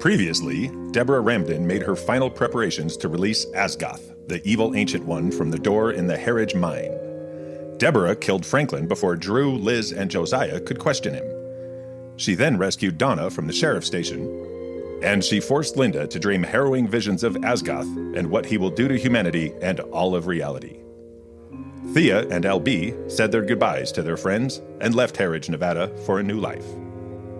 Previously, Deborah Ramden made her final preparations to release Asgoth, the evil ancient one, from the door in the Harridge mine. Deborah killed Franklin before Drew, Liz, and Josiah could question him. She then rescued Donna from the sheriff's station, and she forced Linda to dream harrowing visions of Asgoth and what he will do to humanity and all of reality. Thea and LB said their goodbyes to their friends and left Harridge, Nevada for a new life.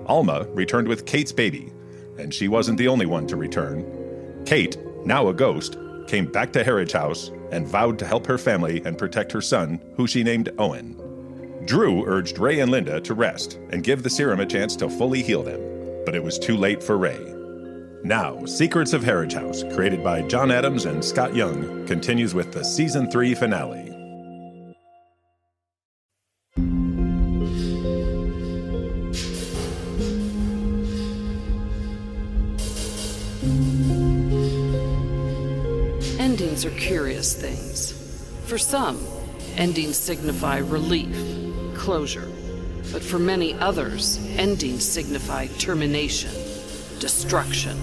Alma returned with Cate's baby, and she wasn't the only one to return. Cate, now a ghost, came back to Harridge House and vowed to help her family and protect her son, who she named Owen. Drew urged Ray and Linda to rest and give the serum a chance to fully heal them, but it was too late for Ray. Now, Secrets of Harridge House, created by John Adams and Scott Young, continues with the season 3 finale. Are curious things. For some, endings signify relief, closure. But for many others, endings signify termination, destruction.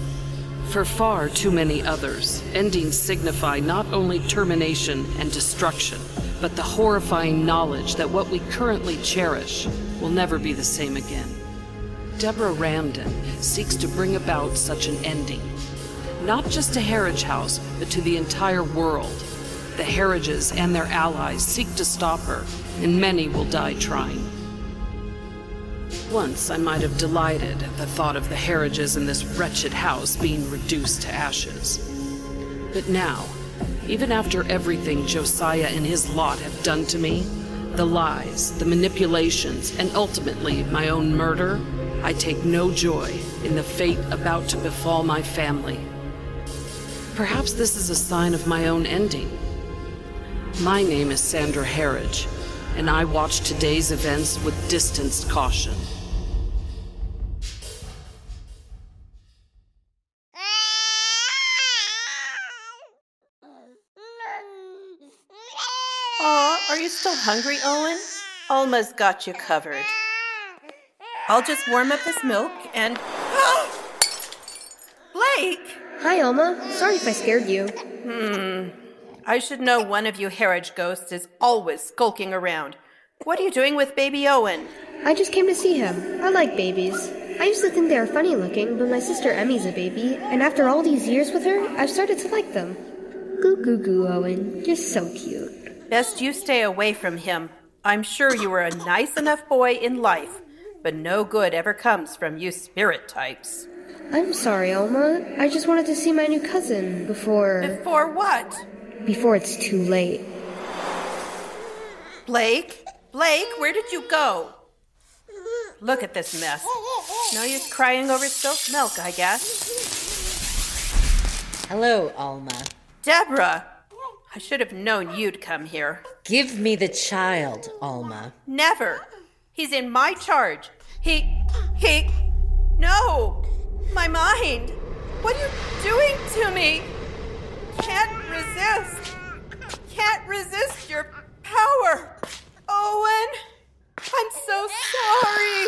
For far too many others, endings signify not only termination and destruction, but the horrifying knowledge that what we currently cherish will never be the same again. Deborah Ramden seeks to bring about such an ending, not just to Harridge House, but to the entire world. The Harridges and their allies seek to stop her, and many will die trying. Once I might have delighted at the thought of the Harridges in this wretched house being reduced to ashes. But now, even after everything Josiah and his lot have done to me, the lies, the manipulations, and ultimately my own murder, I take no joy in the fate about to befall my family. Perhaps this is a sign of my own ending. My name is Sandra Harridge, and I watch today's events with distanced caution. Are you still hungry, Owen? Alma's got you covered. I'll just warm up this milk and. Blake! Hi, Alma. Sorry if I scared you. Hmm. I should know one of you Harridge ghosts is always skulking around. What are you doing with baby Owen? I just came to see him. I like babies. I used to think they were funny looking, but my sister Emmy's a baby, and after all these years with her, I've started to like them. Goo goo goo, Owen. You're so cute. Best you stay away from him. I'm sure you were a nice enough boy in life, but no good ever comes from you spirit types. I'm sorry, Alma. I just wanted to see my new cousin before. Before what? Before it's too late. Blake? Blake, where did you go? Look at this mess. No use crying over spilt milk, I guess. Hello, Alma. Deborah! I should have known you'd come here. Give me the child, Alma. Never. He's in my charge. He. he. No! My mind! What are you doing to me? Can't resist. Can't resist your power. Owen! I'm so sorry.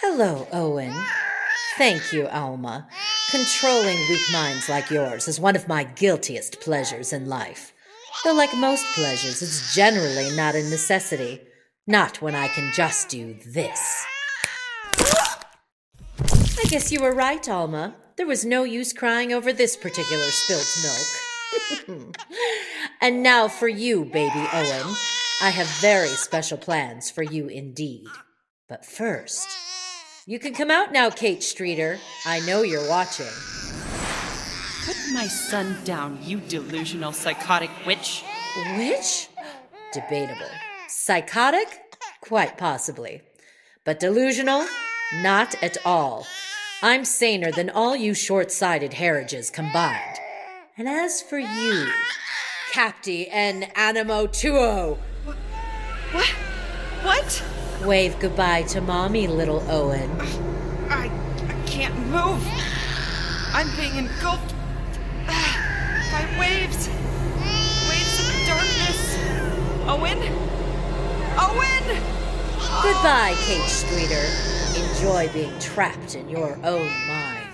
Hello, Owen. Thank you, Alma. Controlling weak minds like yours is one of my guiltiest pleasures in life. Though, like most pleasures, it's generally not a necessity. Not when I can just do this. I guess you were right, Alma. There was no use crying over this particular spilt milk. and now for you, baby Owen. I have very special plans for you indeed. But first, you can come out now, Cate Streetor. I know you're watching. Put my son down, you delusional psychotic witch. Witch? Debatable. Psychotic? Quite possibly. But delusional? Not at all. I'm saner than all you short sighted Harridges combined. And as for you, Capti en animo tuo. What? What? Wave goodbye to mommy, little Owen. I, I can't move. I'm being engulfed ah, by waves. Waves of darkness. Owen? Owen! Goodbye, Cate Streetor. Enjoy being trapped in your own mind.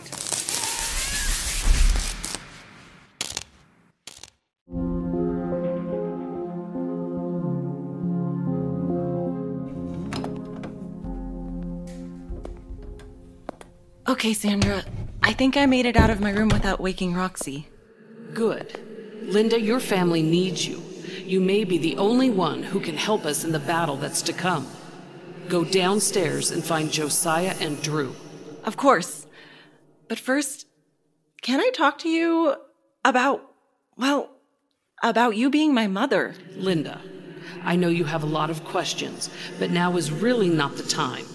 Okay, Sandra. I think I made it out of my room without waking Roxie. Good. Linda, your family needs you. You may be the only one who can help us in the battle that's to come. Go downstairs and find Josiah and Drew. Of course. But first, can I talk to you about, well, about you being my mother? Linda, I know you have a lot of questions, but now is really not the time.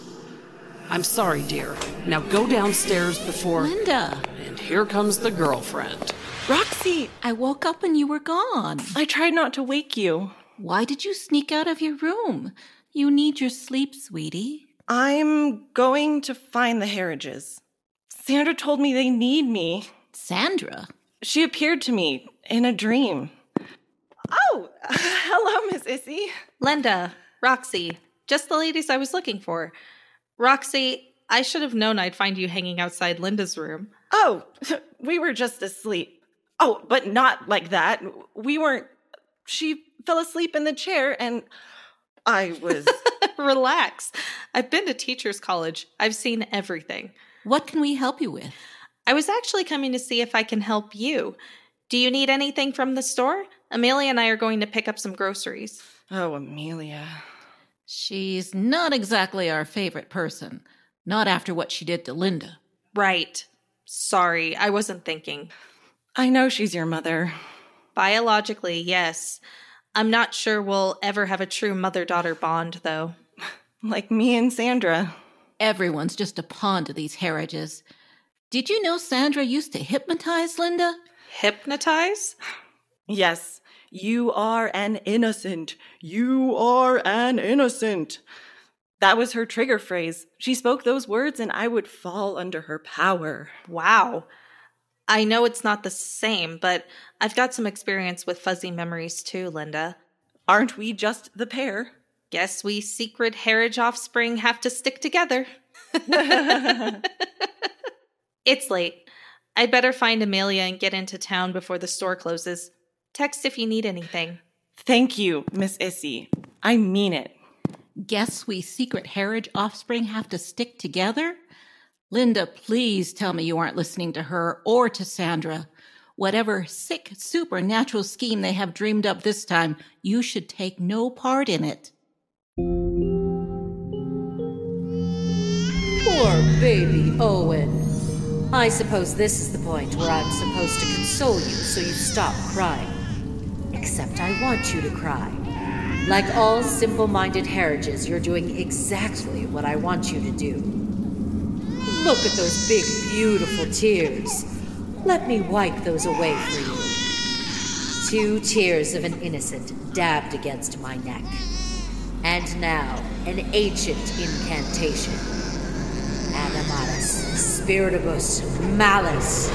I'm sorry, dear. Now go downstairs before. Linda, And here comes the girlfriend. Roxie, I woke up and you were gone. I tried not to wake you. Why did you sneak out of your room? You need your sleep, sweetie. I'm going to find the Harridges. Sandra told me they need me. Sandra? She appeared to me in a dream. Oh, hello, Miss Issy. Linda, Roxie, just the ladies I was looking for. Roxie, I should have known I'd find you hanging outside Linda's room. Oh, we were just asleep. Oh, but not like that. We weren't. She fell asleep in the chair and I was. Relax. I've been to teacher's college. I've seen everything. What can we help you with? I was actually coming to see if I can help you. Do you need anything from the store? Amelia and I are going to pick up some groceries. oh, Amelia. She's not exactly our favorite person. Not after what she did to Linda. Right. Sorry, I wasn't thinking. I know she's your mother. Biologically, yes. I'm not sure we'll ever have a true mother daughter bond, though. Like me and Sandra. Everyone's just a pawn to these Harridges. Did you know Sandra used to hypnotize Linda? Hypnotize? Yes, you are an innocent. You are an innocent. That was her trigger phrase. She spoke those words and I would fall under her power. Wow. I know it's not the same, but I've got some experience with fuzzy memories too, Linda. Aren't we just the pair? Guess we secret Harridge offspring have to stick together. it's late. I'd better find Amelia and get into town before the store closes. Text if you need anything. Thank you, Miss Issy. I mean it. Guess we secret Harridge offspring have to stick together? Linda, please tell me you aren't listening to her or to Sandra. Whatever sick supernatural scheme they have dreamed up this time, you should take no part in it. Poor baby Owen. I suppose this is the point where I'm supposed to console you so you stop crying. Except I want you to cry. Like all simple minded Harridges, you're doing exactly what I want you to do. Look at those big, beautiful tears. Let me wipe those away for you. Two tears of an innocent dabbed against my neck. And now, an ancient incantation. Animatus Spiritibus Malus.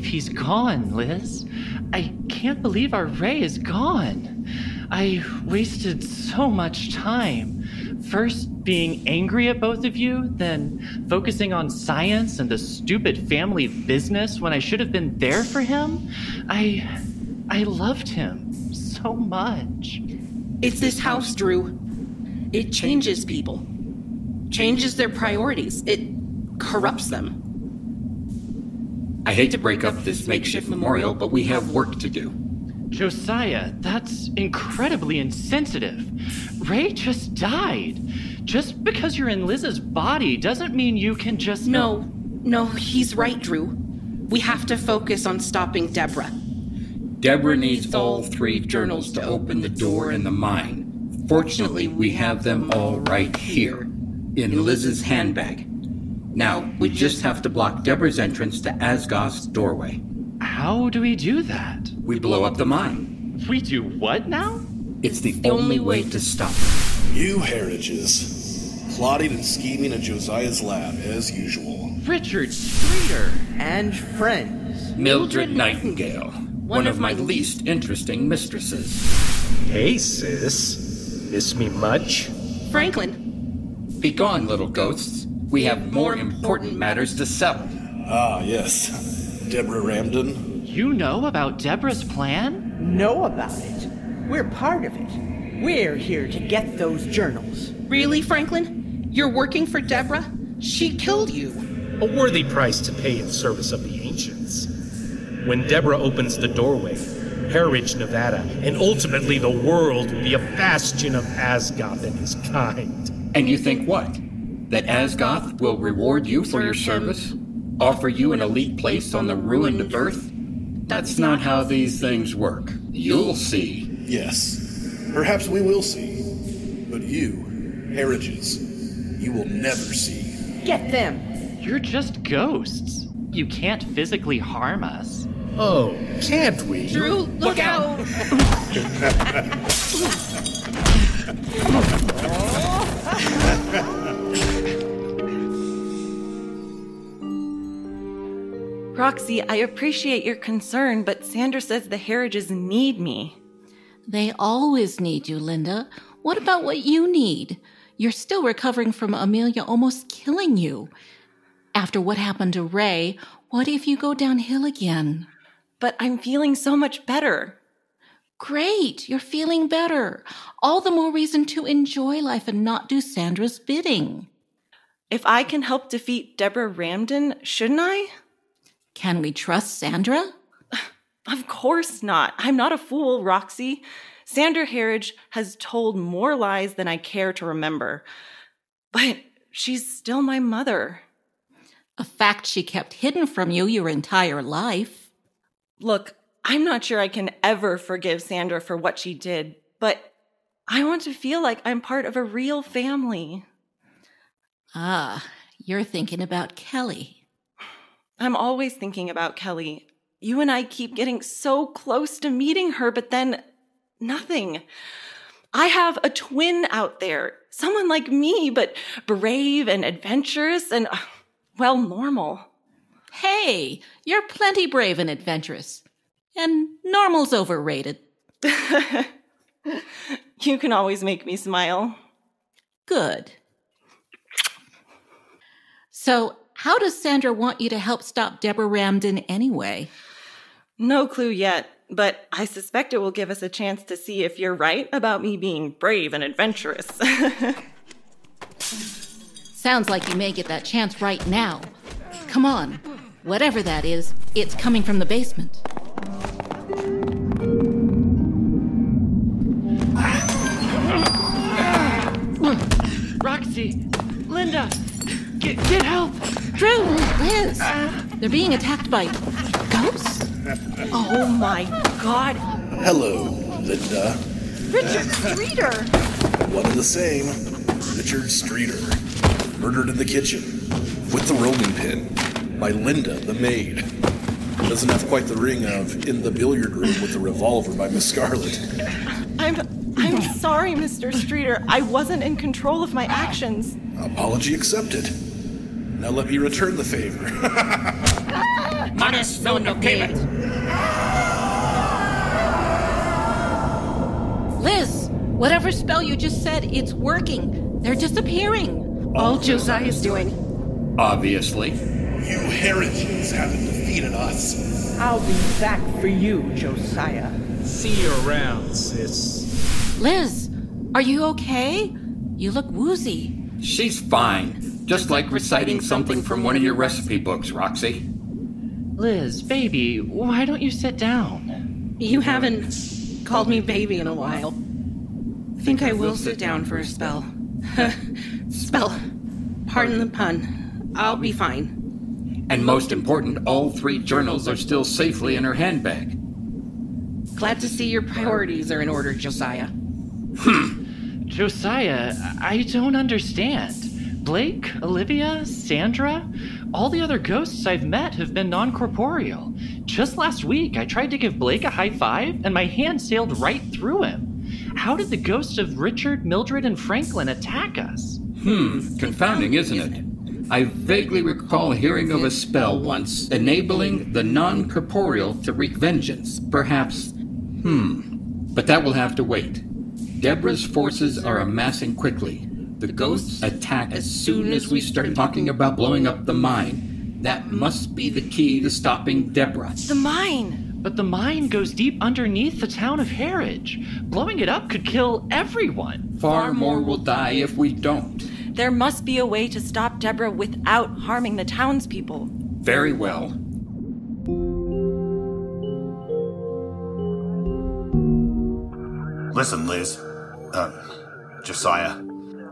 Believe he's gone, Liz. I can't believe our Ray is gone. I wasted so much time. First being angry at both of you, then focusing on science and the stupid family business when I should have been there for him. I I loved him so much. It's this house, Drew. It changes people, changes their priorities, it corrupts them. I hate to break up this makeshift memorial, but we have work to do. Josiah, that's incredibly insensitive. Ray just died. Just because you're in Liz's body doesn't mean you can just. No, no, he's right, Drew. We have to focus on stopping Deborah. Deborah needs all three journals to open the door in the mine. Fortunately, we have them all right here, in Liz's handbag. Now, we just have to block Deborah's entrance to Asgoth's doorway. How do we do that? We blow up the mine. We do what now? It's the, only, way, to stop it. You Harridges. Plotting and scheming at Josiah's lab, as usual. Richard Streetor. And friends. Mildred Nightingale, one of my least interesting mistresses. Hey, sis. Miss me much? Franklin, Begone, little ghosts. We have more important matters to settle. Ah, yes. Deborah Ramden. You know about Deborah's plan? Know about it. We're part of it. We're here to get those journals. Really, Franklin? You're working for Deborah? She killed you. A worthy price to pay in service of the ancients. When Deborah opens the doorway, Harridge, Nevada, and ultimately the world will be a bastion of Asgoth and his kind. And you think what? That Asgoth will reward you for your service? Offer you an elite place on the ruined earth? That's not how these things work. You'll see. Yes. Perhaps we will see. But you, Harridge, you will never see. Get them! You're just ghosts. You can't physically harm us. Oh, can't we? Drew, look out! Roxie, I appreciate your concern, but Sandra says the Harridges need me. They always need you, Linda. What about what you need? You're still recovering from Amelia almost killing you. After what happened to Ray, what if you go downhill again? But I'm feeling so much better. Great, you're feeling better. All the more reason to enjoy life and not do Sandra's bidding. If I can help defeat Deborah Ramden, shouldn't I? Can we trust Sandra? Of course not. I'm not a fool, Roxie. Sandra Harridge has told more lies than I care to remember. But she's still my mother. A fact she kept hidden from you your entire life. Look, I'm not sure I can ever forgive Sandra for what she did, but I want to feel like I'm part of a real family. Ah, you're thinking about Kelly. I'm always thinking about Kelly. You and I keep getting so close to meeting her, but then nothing. I have a twin out there, someone like me, but brave and adventurous and, uh, well, normal. Hey, you're plenty brave and adventurous. And normal's overrated. you can always make me smile. Good. So, how does Sandra want you to help stop Deborah Ramden anyway? No clue yet, but I suspect it will give us a chance to see if you're right about me being brave and adventurous. Sounds like you may get that chance right now. Come on. Whatever that is, it's coming from the basement. Roxie! Linda! Get, get help! Drew! Liz! They're being attacked by ghosts? oh my god! Hello, Linda. Richard Streetor! One and the same. Richard Streetor. Murdered in the kitchen. With the rolling pin. By Linda, the maid. Doesn't have quite the ring of In the Billiard Room with the Revolver by Miss Scarlet. I'm I'm sorry, Mr. Streetor. I wasn't in control of my actions. Apology accepted. Now let me return the favor. Manes no no payment. Liz, whatever spell you just said, it's working. They're disappearing. All Josiah's doing. Obviously. You heretics haven't defeated us. I'll be back for you, Josiah. See you around, sis. Liz, are you okay? You look woozy. She's fine. Just like reciting something from one of your recipe books, Roxie. Liz, baby, why don't you sit down? You haven't called me baby in a while. I think I will sit down for a spell. spell. Pardon the pun. I'll be fine. And most important, all three journals are still safely in her handbag. Glad to see your priorities are in order, Josiah. Hmm. Josiah, I don't understand. Blake, Olivia, Sandra, all the other ghosts I've met have been non corporeal. Just last week, I tried to give Blake a high five, and my hand sailed right through him. How did the ghosts of Richard, Mildred, and Franklin attack us? Hmm, confounding, isn't it? I vaguely recall hearing of a spell once enabling the non corporeal to wreak vengeance. Perhaps. Hmm. But that will have to wait. Deborah's forces are amassing quickly. The ghosts attack as soon as we start talking about blowing up the mine. That must be the key to stopping Deborah. The mine! But the mine goes deep underneath the town of Harridge. Blowing it up could kill everyone. Far more will die if we don't. There must be a way to stop Deborah without harming the townspeople. Very well. Listen, Liz. Uh, Josiah,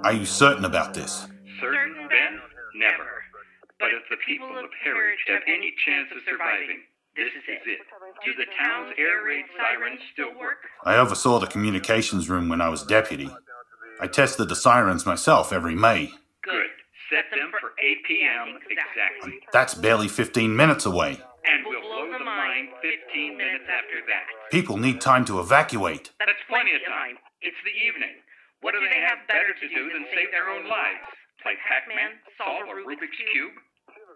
are you certain about this? Certain, Ben? Never. But if the people of Harridge have any chance of surviving, this is it. Do the town's air raid sirens still work? I oversaw the communications room when I was deputy. I tested the sirens myself every May. Good. Set them for 8 p.m. exactly. That's barely 15 minutes away. And we'll blow the mine 15 minutes after that. People need time to evacuate. That's plenty of time. It's the evening. What do they have better to do than save their own lives? Play Pac-Man? Solve a Rubik's Cube?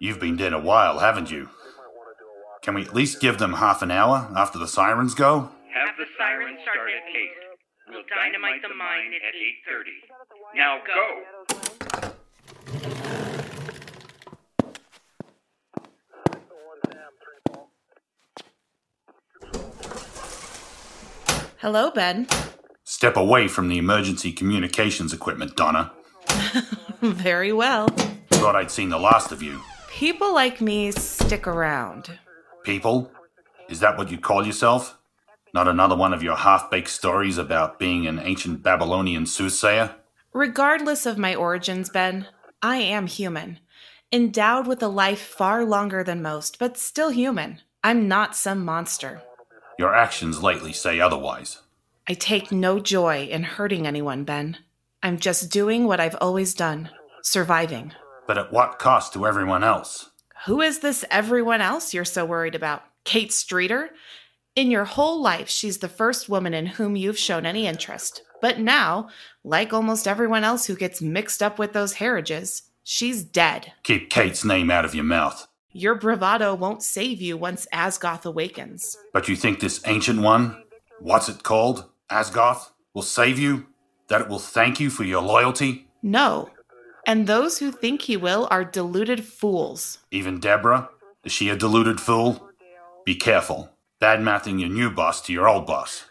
You've been dead a while, haven't you? Can we at least give them half an hour after the sirens go? Have the sirens start at 8. We'll dynamite the mine at 8.30. Now go! Hello, Ben. Step away from the emergency communications equipment, Donna. Very well. Thought I'd seen the last of you. People like me stick around. People? Is that what you call yourself? Not another one of your half baked stories about being an ancient Babylonian soothsayer? Regardless of my origins, Ben, I am human. Endowed with a life far longer than most, but still human. I'm not some monster. Your actions lately say otherwise. I take no joy in hurting anyone, Ben. I'm just doing what I've always done surviving. But at what cost to everyone else? Who is this everyone else you're so worried about? Cate Streetor? In your whole life, she's the first woman in whom you've shown any interest. But now, like almost everyone else who gets mixed up with those Harridges, she's dead. Keep Cate's name out of your mouth. Your bravado won't save you once Asgoth awakens. But you think this ancient one, what's it called? Asgoth, will save you? That it will thank you for your loyalty? No. And those who think he will are deluded fools. Even Deborah? Is she a deluded fool? Be careful. Bad mouthing your new boss to your old boss.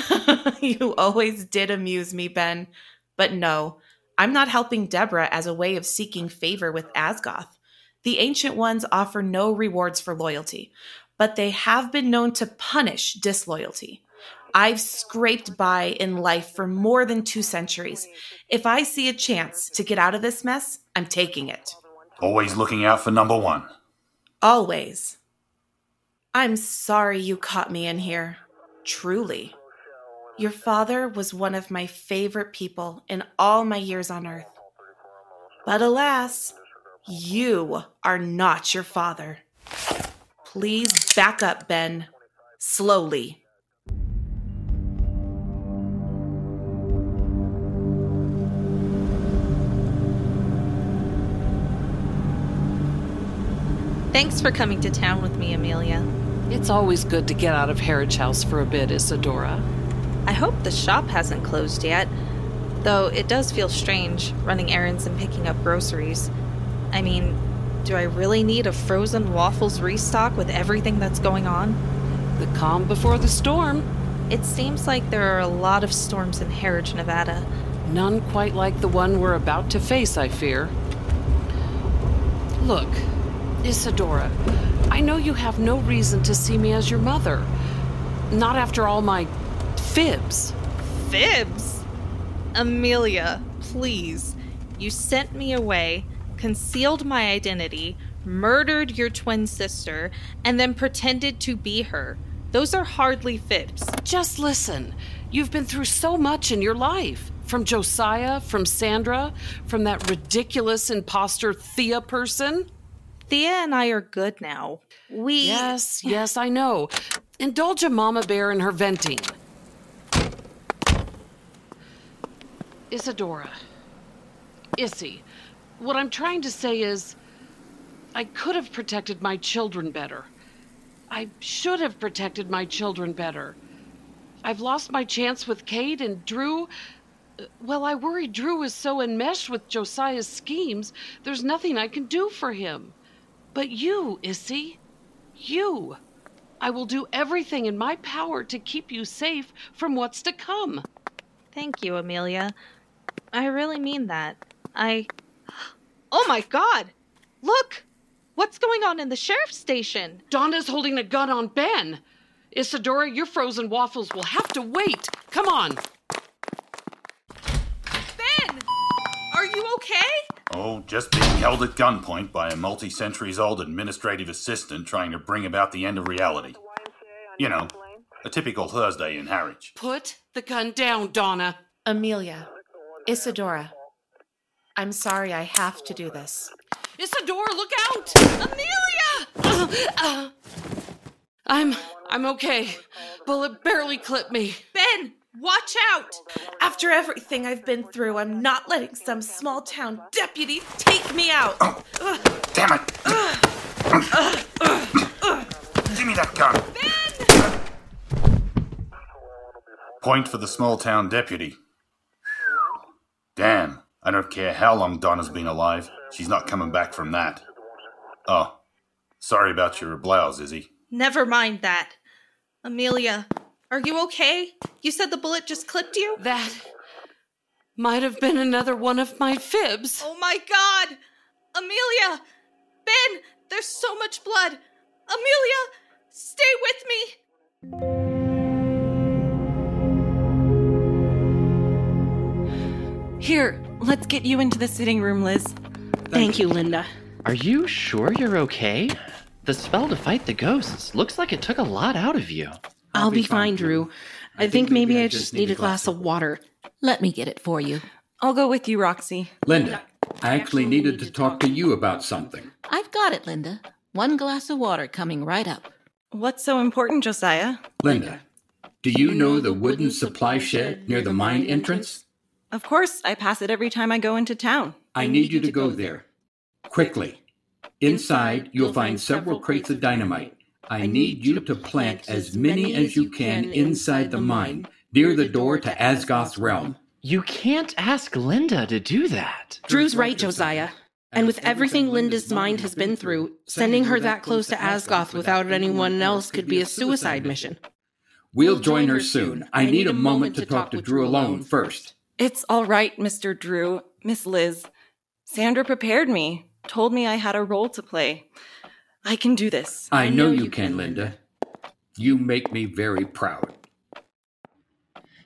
you always did amuse me, Ben. But no, I'm not helping Deborah as a way of seeking favor with Asgoth. The Ancient Ones offer no rewards for loyalty, but they have been known to punish disloyalty. I've scraped by in life for more than two centuries. If I see a chance to get out of this mess, I'm taking it. Always looking out for number one. Always. I'm sorry you caught me in here. Truly. Your father was one of my favorite people in all my years on Earth. But alas, you are not your father. Please back up, Ben. Slowly. Thanks for coming to town with me, Amelia. It's always good to get out of Harridge House for a bit, Isadora. I hope the shop hasn't closed yet, though it does feel strange running errands and picking up groceries. I mean, do I really need a frozen waffles restock with everything that's going on? The calm before the storm. It seems like there are a lot of storms in Harridge, Nevada. None quite like the one we're about to face, I fear. Look, Isadora, I know you have no reason to see me as your mother. Not after all my fibs. Fibs? Amelia, please. You sent me away, concealed my identity, murdered your twin sister, and then pretended to be her. Those are hardly fibs. Just listen. You've been through so much in your life. From Josiah, from Sandra, from that ridiculous imposter Thea person. Thea and I are good now. We. Yes, yes, I know. Indulge a mama bear in her venting. Isadora. Issy, what I'm trying to say is, I could have protected my children better. I should have protected my children better. I've lost my chance with Cate and Drew. Well, I worry Drew is so enmeshed with Josiah's schemes, there's nothing I can do for him. But you, Issy, you. I will do everything in my power to keep you safe from what's to come. Thank you, Amelia. I really mean that. I. Oh my god! Look! What's going on in the sheriff's station? Donna's holding a gun on Ben. Isadora, your frozen waffles will have to wait. Come on. Ben! Are you okay? Oh, just being held at gunpoint by a multi centuries old administrative assistant trying to bring about the end of reality. You know, a typical Thursday in Harridge. Put the gun down, Donna. Amelia. Isadora. I'm sorry I have to do this. Isadora, look out! Amelia! I'm I'm okay. Bullet barely clipped me. Ben, watch out! After everything I've been through, I'm not letting some small town deputy take me out. Oh, Damn it! Give me that gun. Ben! Point for the small town deputy. Damn, I don't care how long Donna's been alive. She's not coming back from that. Oh, sorry about your blouse, Issy. Never mind that. Amelia, are you okay? You said the bullet just clipped you? That might have been another one of my fibs. Oh my god! Amelia! Ben, there's so much blood! Amelia, stay with me! Here, let's get you into the sitting room, Liz. Thank you, Linda. Are you sure you're okay? The spell to fight the ghosts looks like it took a lot out of you. I'll be fine, Drew. I think maybe I just need a glass of water. Let me get it for you. I'll go with you, Roxie. Linda, I actually needed to talk to you about something. I've got it, Linda. One glass of water coming right up. What's so important, Josiah? Linda, do you know the wooden supply shed near the mine entrance? Of course, I pass it every time I go into town. I need you to go there. Quickly. Inside, you'll find several crates of dynamite. I need you to plant as many as you can inside the mine, near the door to Asgoth's realm. You can't ask Linda to do that. Drew's right, Josiah. And with everything Linda's mind has been through, sending her that close to Asgoth without anyone else could be a suicide mission. We'll join her soon. I need a moment to talk to Drew alone first. It's all right, Mr. Drew, Miss Liz. Sandra prepared me, told me I had a role to play. I can do this. I know you can, Linda. You make me very proud.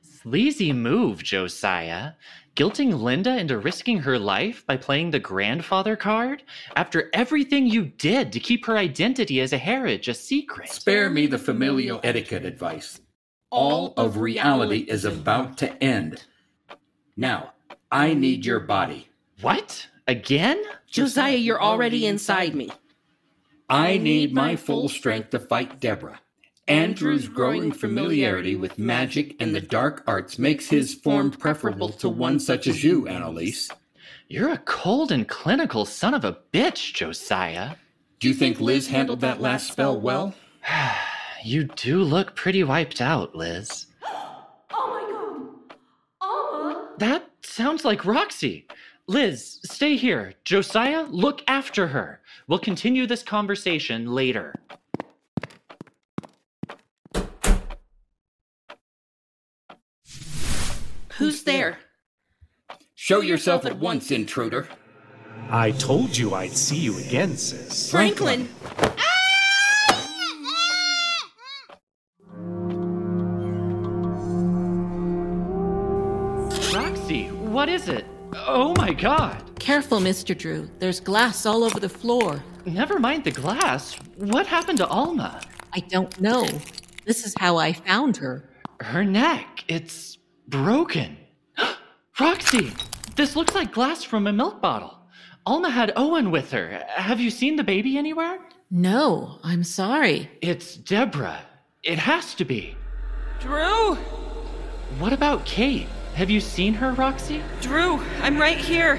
Sleazy move, Josiah. Guilting Linda into risking her life by playing the grandfather card after everything you did to keep her identity as a Harridge a secret. Spare me the familial etiquette advice. All of reality is about to end. Now, I need your body. What? Again? Josiah, you're already inside me. I need my full strength to fight Deborah. Andrew's growing familiarity with magic and the dark arts makes his form preferable to one such as you, Annalise. You're a cold and clinical son of a bitch, Josiah. Do you think Liz handled that last spell well? you do look pretty wiped out, Liz. Oh my god! Alma! That sounds like Roxie. Liz, stay here. Josiah, look after her. We'll continue this conversation later. Who's there? Show yourself at once, intruder. I told you I'd see you again, sis. Franklin! Roxie, what is it? Oh my god! Careful, Mr. Drew. There's glass all over the floor. Never mind the glass. What happened to Alma? I don't know. This is how I found her. Her neck. It's broken. Roxie, this looks like glass from a milk bottle. Alma had Owen with her. Have you seen the baby anywhere? No, I'm sorry. It's Deborah. It has to be. Drew! What about Kate? Have you seen her, Roxie? Drew, I'm right here.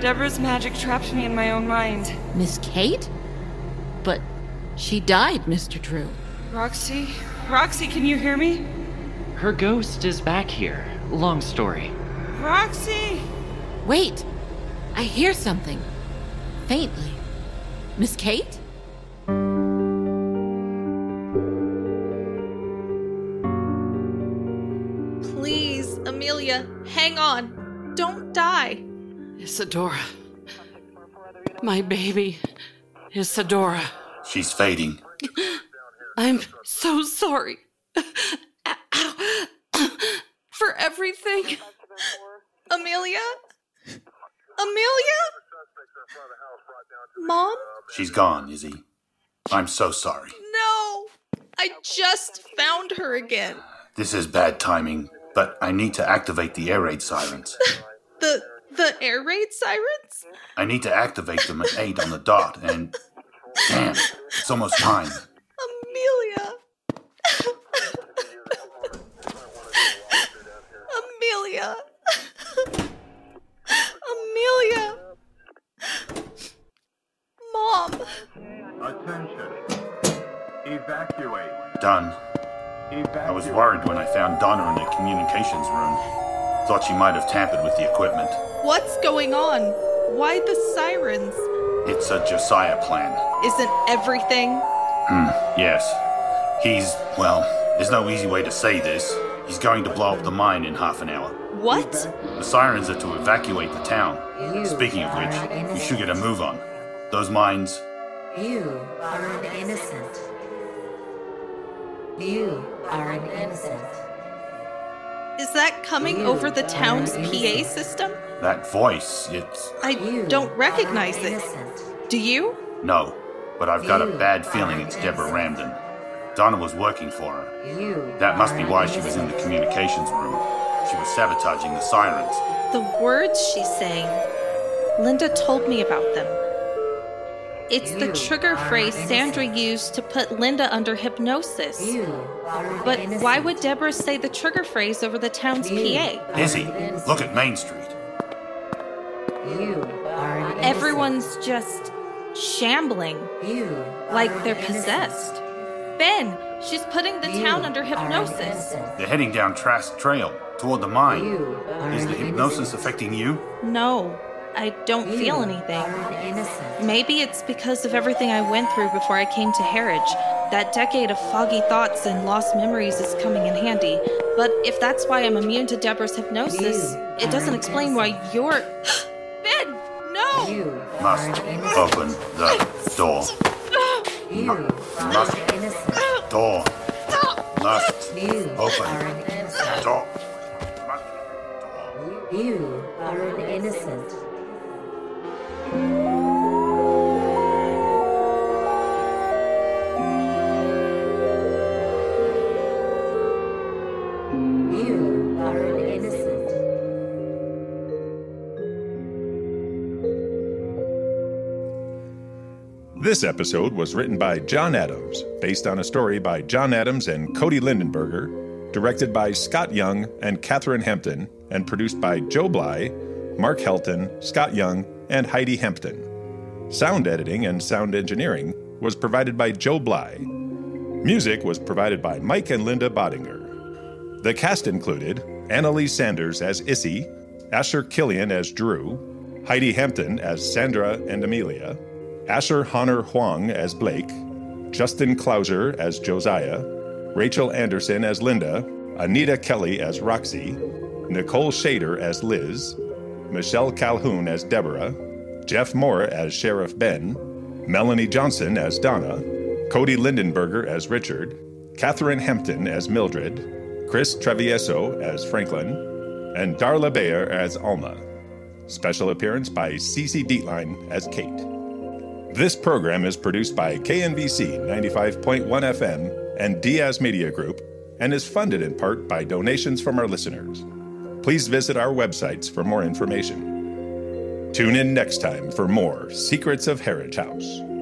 Deborah's magic trapped me in my own mind. Miss Cate? But she died, Mr. Drew. Roxie? Roxie, can you hear me? Her ghost is back here. Long story. Roxie! Wait! I hear something. Faintly. Miss Cate? Hang on. Don't die. Isadora. My baby, Isadora. She's fading. I'm so sorry. For everything. Amelia? Amelia? Mom? She's gone, Issy. I'm so sorry. No! I just found her again. This is bad timing, but I need to activate the air raid sirens. The the air raid sirens? I need to activate them at 8 on the dot, and. Damn, it's almost time. Amelia. Amelia. Amelia. Mom. Attention. Evacuate. Done. I was worried when I found Donna in the communications room. Thought she might have tampered with the equipment. What's going on? Why the sirens? It's a Josiah plan. Isn't everything? Hmm, yes. He's, well, there's no easy way to say this. He's going to blow up the mine in half an hour. What? The sirens are to evacuate the town. Speaking of which, we should get a move on. Those mines. You are an innocent. You are an innocent. Is that coming over the town's PA system? That voice, it's. I don't recognize it. Do you? No, but I've got a bad feeling it's Deborah Ramden. Donna was working for her. That must be why she was in the communications room. She was sabotaging the sirens. The words she's saying. Linda told me about them. It's the trigger phrase Sandra used to put Linda under hypnosis. But why would Deborah say the trigger phrase over the town's PA? Issy, look at Main Street. Everyone's just shambling. Like they're possessed. Ben, she's putting the town under hypnosis. They're heading down Trask Trail toward the mine. Is the hypnosis affecting you? No, I don't feel anything. Maybe it's because of everything I went through before I came to Harridge. That decade of foggy thoughts and lost memories is coming in handy. But if that's why I'm immune to Deborah's hypnosis, it doesn't explain why you're. ben, no! You must open the door. Mu- Must door. Must open door. You are an innocent. This episode was written by John Adams, based on a story by John Adams and Cody Lindenberger, directed by Scott Young and Kathryn Hampton, and produced by Joe Bly, Mark Helton, Scott Young, and Heidi Hampton. Sound editing and sound engineering was provided by Joe Bly. Music was provided by Mike and Linda Badinger. The cast included Annalize Sanders as Issy, Asher Killian as Drew, Heidi Hampton as Sandra and Amelia, Asher Honor Hwang as Blake, Justin Clouser as Josiah, Rachel Anderson as Linda, Anita Kelley as Roxie, Nicole Schader as Liz, Michelle Calhoun as Deborah, Geoff Moore as Sheriff Ben, Melanie Johnson as Donna, Cody Lindenberger as Richard, Kathryn Hampton as Mildred, Cris Travieso as Franklin, and Darla Bayer as Alma. Special appearance by Cece Dietlein as Cate. This program is produced by KNVC 95.1 FM and Diaz Media Group and is funded in part by donations from our listeners. Please visit our websites for more information. Tune in next time for more Secrets of Harridge House.